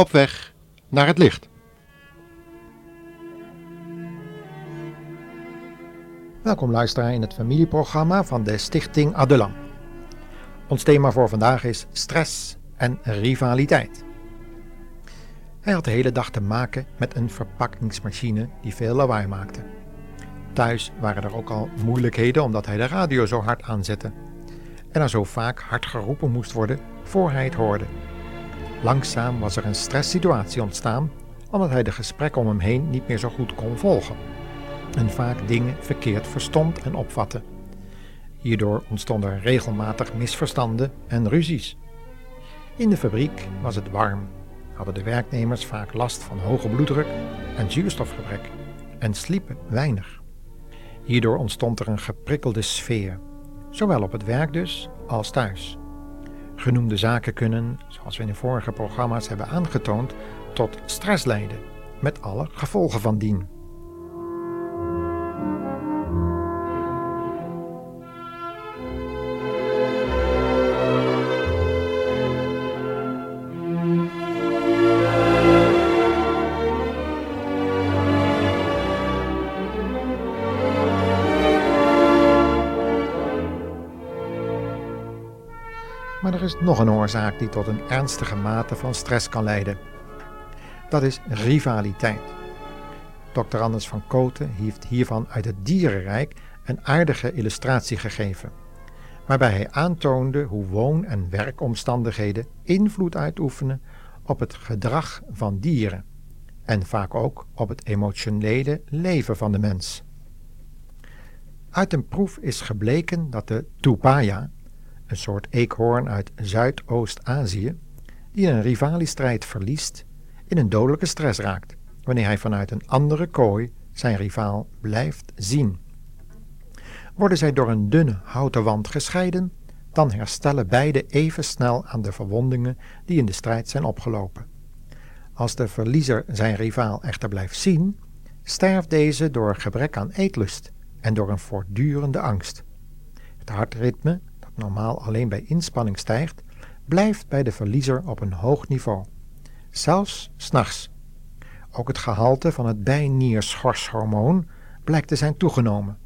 Op weg naar het licht. Welkom luisteraar in het familieprogramma van de Stichting Adulam. Ons thema voor vandaag is stress en rivaliteit. Hij had de hele dag te maken met een verpakkingsmachine die veel lawaai maakte. Thuis waren er ook al moeilijkheden omdat hij de radio zo hard aanzette en er zo vaak hard geroepen moest worden voor hij het hoorde. Langzaam was er een stresssituatie ontstaan omdat hij de gesprekken om hem heen niet meer zo goed kon volgen en vaak dingen verkeerd verstond en opvatte. Hierdoor ontstonden regelmatig misverstanden en ruzies. In de fabriek was het warm, hadden de werknemers vaak last van hoge bloeddruk en zuurstofgebrek en sliepen weinig. Hierdoor ontstond er een geprikkelde sfeer, zowel op het werk dus als thuis. Genoemde zaken kunnen, zoals we in de vorige programma's hebben aangetoond, tot stress leiden, met alle gevolgen van dien. Maar er is nog een oorzaak die tot een ernstige mate van stress kan leiden. Dat is rivaliteit. Dr. Anders van Koten heeft hiervan uit het dierenrijk een aardige illustratie gegeven, waarbij hij aantoonde hoe woon- en werkomstandigheden invloed uitoefenen op het gedrag van dieren en vaak ook op het emotionele leven van de mens. Uit een proef is gebleken dat de tupaya, een soort eekhoorn uit Zuidoost-Azië, die een rivaliestrijd verliest, in een dodelijke stress raakt wanneer hij vanuit een andere kooi zijn rivaal blijft zien. Worden zij door een dunne houten wand gescheiden, dan herstellen beide even snel aan de verwondingen die in de strijd zijn opgelopen. Als de verliezer zijn rivaal echter blijft zien, sterft deze door gebrek aan eetlust en door een voortdurende angst. Het hartritme normaal alleen bij inspanning stijgt, blijft bij de verliezer op een hoog niveau. Zelfs s'nachts. Ook het gehalte van het bijnierschorshormoon blijkt te zijn toegenomen.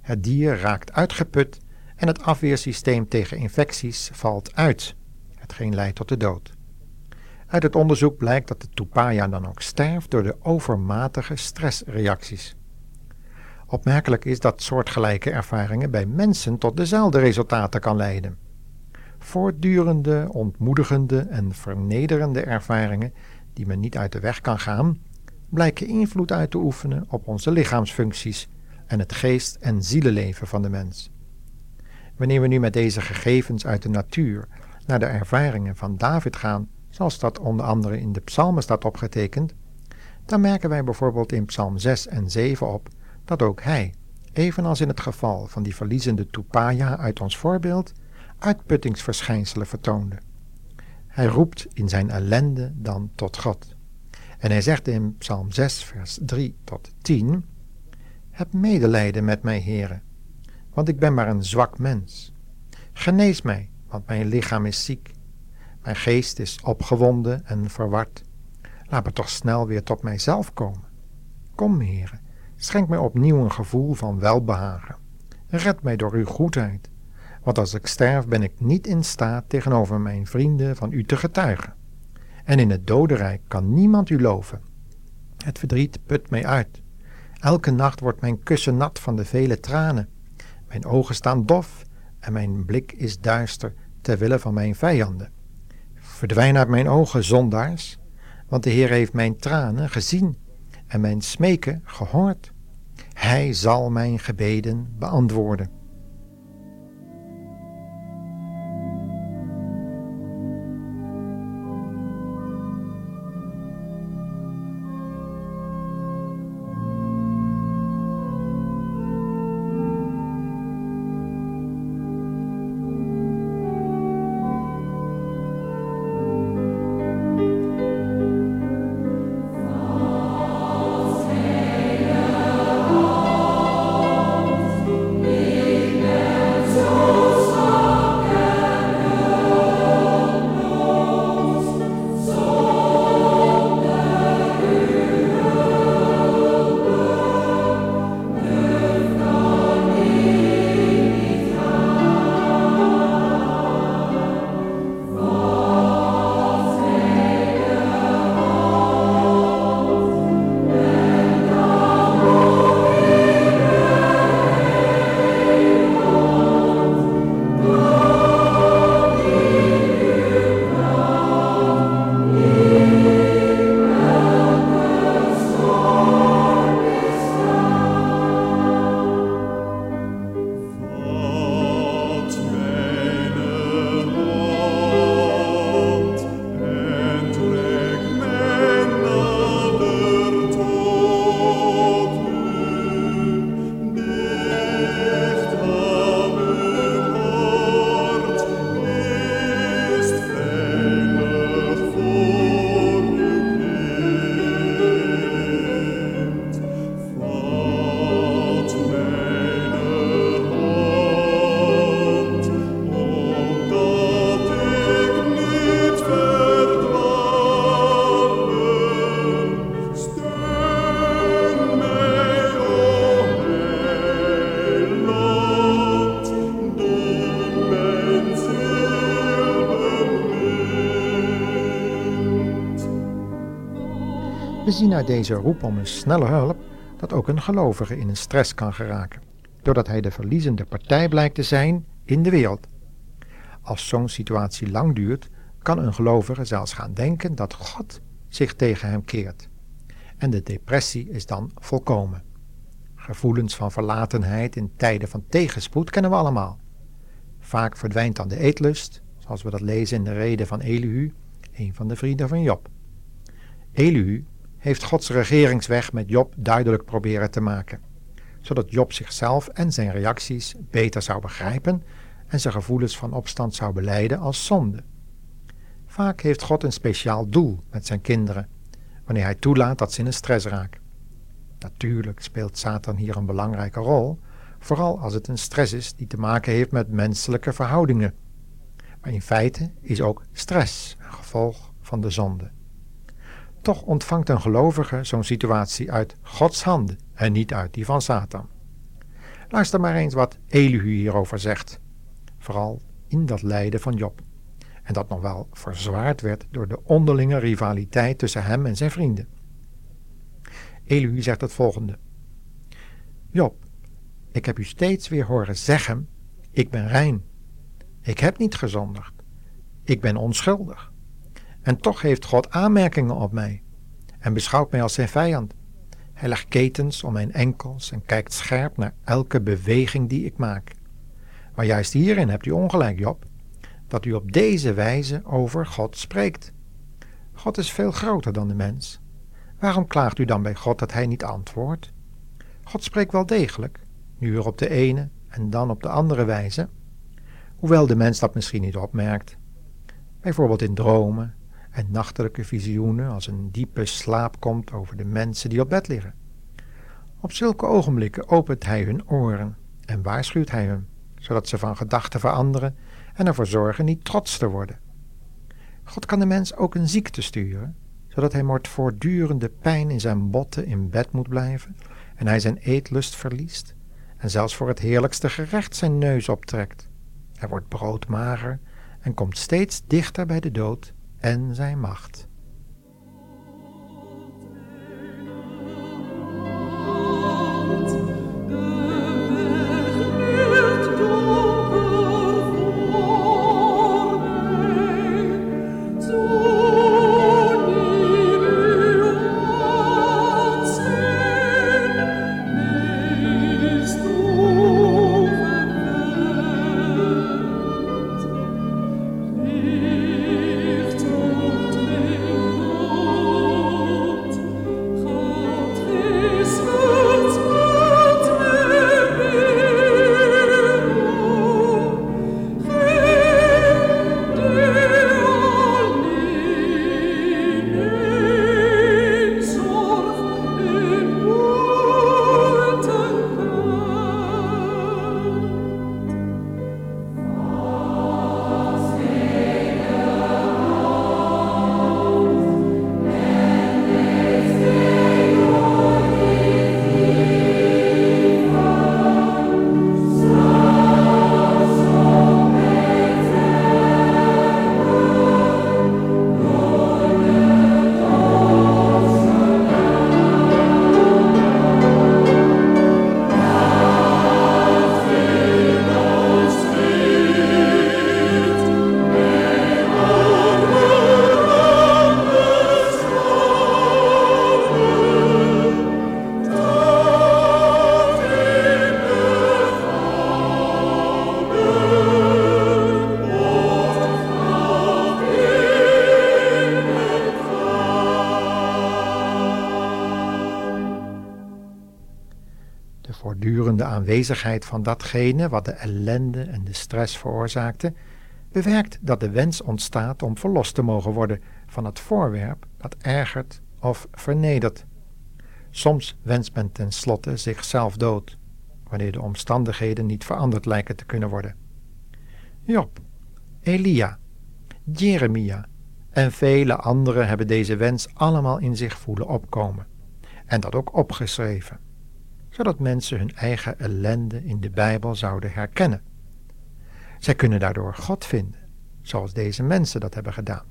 Het dier raakt uitgeput en het afweersysteem tegen infecties valt uit, hetgeen leidt tot de dood. Uit het onderzoek blijkt dat de tupaya dan ook sterft door de overmatige stressreacties. Opmerkelijk is dat soortgelijke ervaringen bij mensen tot dezelfde resultaten kan leiden. Voortdurende, ontmoedigende en vernederende ervaringen die men niet uit de weg kan gaan, blijken invloed uit te oefenen op onze lichaamsfuncties en het geest- en zielenleven van de mens. Wanneer we nu met deze gegevens uit de natuur naar de ervaringen van David gaan, zoals dat onder andere in de psalmen staat opgetekend, dan merken wij bijvoorbeeld in psalm 6 en 7 op dat ook hij, evenals in het geval van die verliezende Tupaya uit ons voorbeeld, uitputtingsverschijnselen vertoonde. Hij roept in zijn ellende dan tot God. En hij zegt in Psalm 6, vers 3 tot 10: Heb medelijden met mij, heren, want ik ben maar een zwak mens. Genees mij, want mijn lichaam is ziek. Mijn geest is opgewonden en verward. Laat me toch snel weer tot mijzelf komen. Kom, heren, Schenk mij opnieuw een gevoel van welbehagen. Red mij door uw goedheid, want als ik sterf ben ik niet in staat tegenover mijn vrienden van u te getuigen. En in het dodenrijk kan niemand u loven. Het verdriet put mij uit. Elke nacht wordt mijn kussen nat van de vele tranen. Mijn ogen staan dof en mijn blik is duister ter wille van mijn vijanden. Verdwijn uit mijn ogen, zondaars, want de Heer heeft mijn tranen gezien en mijn smeken gehoord. Hij zal mijn gebeden beantwoorden. Zien deze roep om een snelle hulp dat ook een gelovige in een stress kan geraken, doordat hij de verliezende partij blijkt te zijn in de wereld. Als zo'n situatie lang duurt, kan een gelovige zelfs gaan denken dat God zich tegen hem keert. En de depressie is dan volkomen. Gevoelens van verlatenheid in tijden van tegenspoed kennen we allemaal. Vaak verdwijnt dan de eetlust, zoals we dat lezen in de reden van Elihu, een van de vrienden van Job. Elihu heeft Gods regeringsweg met Job duidelijk proberen te maken, zodat Job zichzelf en zijn reacties beter zou begrijpen en zijn gevoelens van opstand zou beleiden als zonde. Vaak heeft God een speciaal doel met zijn kinderen, wanneer hij toelaat dat ze in een stress raken. Natuurlijk speelt Satan hier een belangrijke rol, vooral als het een stress is die te maken heeft met menselijke verhoudingen. Maar in feite is ook stress een gevolg van de zonde. Toch ontvangt een gelovige zo'n situatie uit Gods handen en niet uit die van Satan. Luister maar eens wat Elihu hierover zegt, vooral in dat lijden van Job. En dat nog wel verzwaard werd door de onderlinge rivaliteit tussen hem en zijn vrienden. Elihu zegt het volgende: Job, ik heb u steeds weer horen zeggen: Ik ben rein. Ik heb niet gezondigd. Ik ben onschuldig. En toch heeft God aanmerkingen op mij en beschouwt mij als zijn vijand. Hij legt ketens om mijn enkels en kijkt scherp naar elke beweging die ik maak. Maar juist hierin hebt u ongelijk, Job, dat u op deze wijze over God spreekt. God is veel groter dan de mens. Waarom klaagt u dan bij God dat hij niet antwoordt? God spreekt wel degelijk, nu weer op de ene en dan op de andere wijze, hoewel de mens dat misschien niet opmerkt. Bijvoorbeeld in dromen en nachtelijke visioenen als een diepe slaap komt over de mensen die op bed liggen. Op zulke ogenblikken opent hij hun oren en waarschuwt hij hun, zodat ze van gedachten veranderen en ervoor zorgen niet trots te worden. God kan de mens ook een ziekte sturen, zodat hij met voortdurende pijn in zijn botten in bed moet blijven en hij zijn eetlust verliest en zelfs voor het heerlijkste gerecht zijn neus optrekt. Hij wordt broodmager en komt steeds dichter bij de dood en zijn macht. Voortdurende aanwezigheid van datgene wat de ellende en de stress veroorzaakte, bewerkt dat de wens ontstaat om verlost te mogen worden van het voorwerp dat ergert of vernedert. Soms wenst men tenslotte zichzelf dood, wanneer de omstandigheden niet veranderd lijken te kunnen worden. Job, Elia, Jeremia en vele anderen hebben deze wens allemaal in zich voelen opkomen en dat ook opgeschreven zodat mensen hun eigen ellende in de Bijbel zouden herkennen. Zij kunnen daardoor God vinden, zoals deze mensen dat hebben gedaan.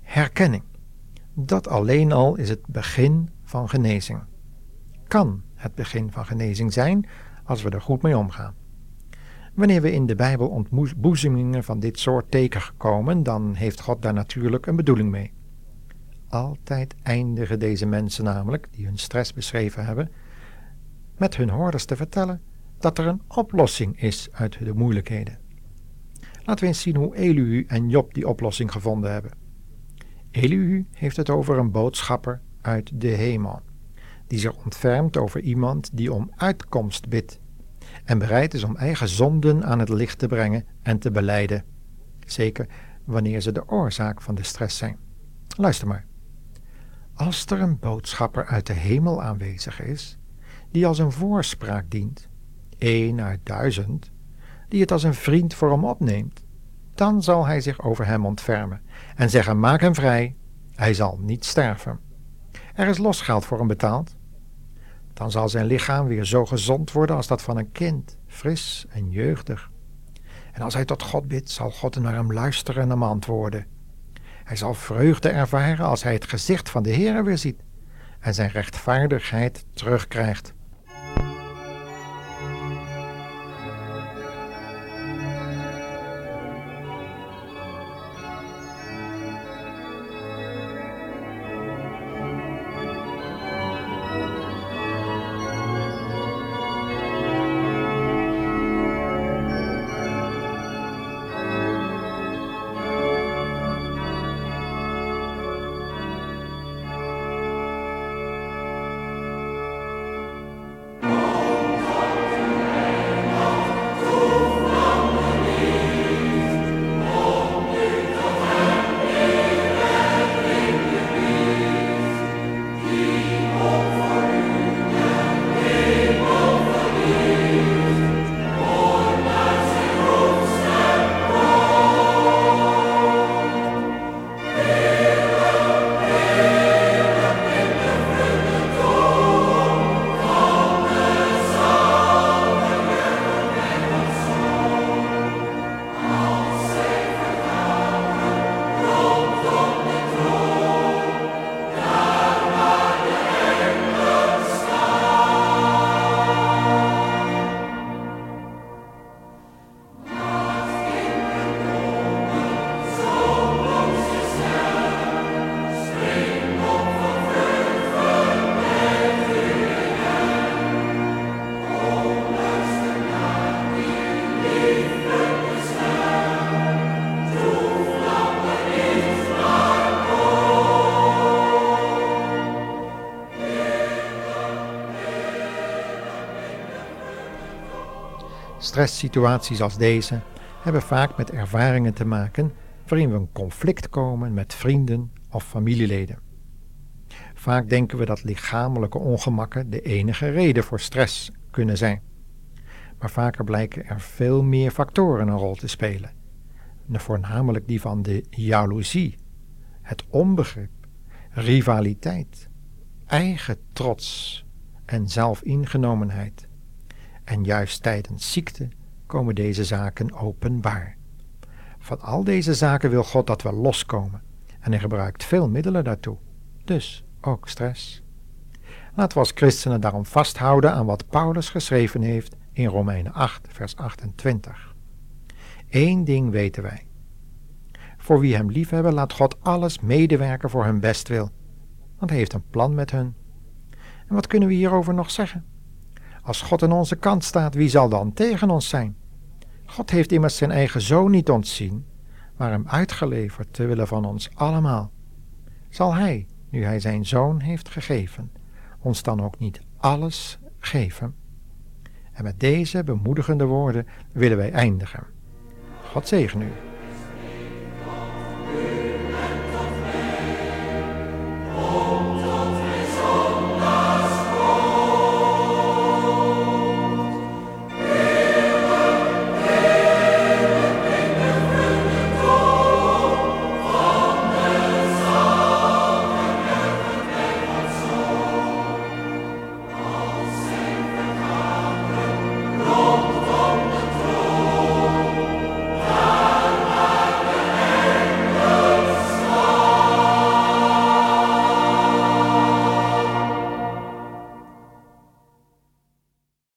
Herkenning, Dat alleen al is het begin van genezing. Kan het begin van genezing zijn als we er goed mee omgaan. Wanneer we in de Bijbel ontboezemingen van dit soort tegenkomen, dan heeft God daar natuurlijk een bedoeling mee. Altijd eindigen deze mensen namelijk, die hun stress beschreven hebben, met hun hoorders te vertellen dat er een oplossing is uit de moeilijkheden. Laten we eens zien hoe Elihu en Job die oplossing gevonden hebben. Elihu heeft het over een boodschapper uit de hemel, die zich ontfermt over iemand die om uitkomst bidt en bereid is om eigen zonden aan het licht te brengen en te beleiden, zeker wanneer ze de oorzaak van de stress zijn. Luister maar. Als er een boodschapper uit de hemel aanwezig is, die als een voorspraak dient, één uit duizend, die het als een vriend voor hem opneemt, dan zal hij zich over hem ontfermen en zeggen: Maak hem vrij, hij zal niet sterven. Er is losgeld voor hem betaald. Dan zal zijn lichaam weer zo gezond worden als dat van een kind, fris en jeugdig. En als hij tot God bidt, zal God naar hem luisteren en hem antwoorden. Hij zal vreugde ervaren als hij het gezicht van de Heer weer ziet en zijn rechtvaardigheid terugkrijgt. Stresssituaties als deze hebben vaak met ervaringen te maken waarin we in conflict komen met vrienden of familieleden. Vaak denken we dat lichamelijke ongemakken de enige reden voor stress kunnen zijn. Maar vaker blijken er veel meer factoren een rol te spelen. Voornamelijk die van de jaloezie, het onbegrip, rivaliteit, eigen trots en zelfingenomenheid. En juist tijdens ziekte komen deze zaken openbaar. Van al deze zaken wil God dat we loskomen en hij gebruikt veel middelen daartoe, dus ook stress. Laten we als christenen daarom vasthouden aan wat Paulus geschreven heeft in Romeinen 8, vers 28. Eén ding weten wij. Voor wie hem liefhebben, laat God alles medewerken voor hun bestwil, want hij heeft een plan met hun. En wat kunnen we hierover nog zeggen? Als God aan onze kant staat, wie zal dan tegen ons zijn? God heeft immers zijn eigen zoon niet ontzien, maar hem uitgeleverd te willen van ons allemaal. Zal hij, nu hij zijn zoon heeft gegeven, ons dan ook niet alles geven? En met deze bemoedigende woorden willen wij eindigen. God zegen u.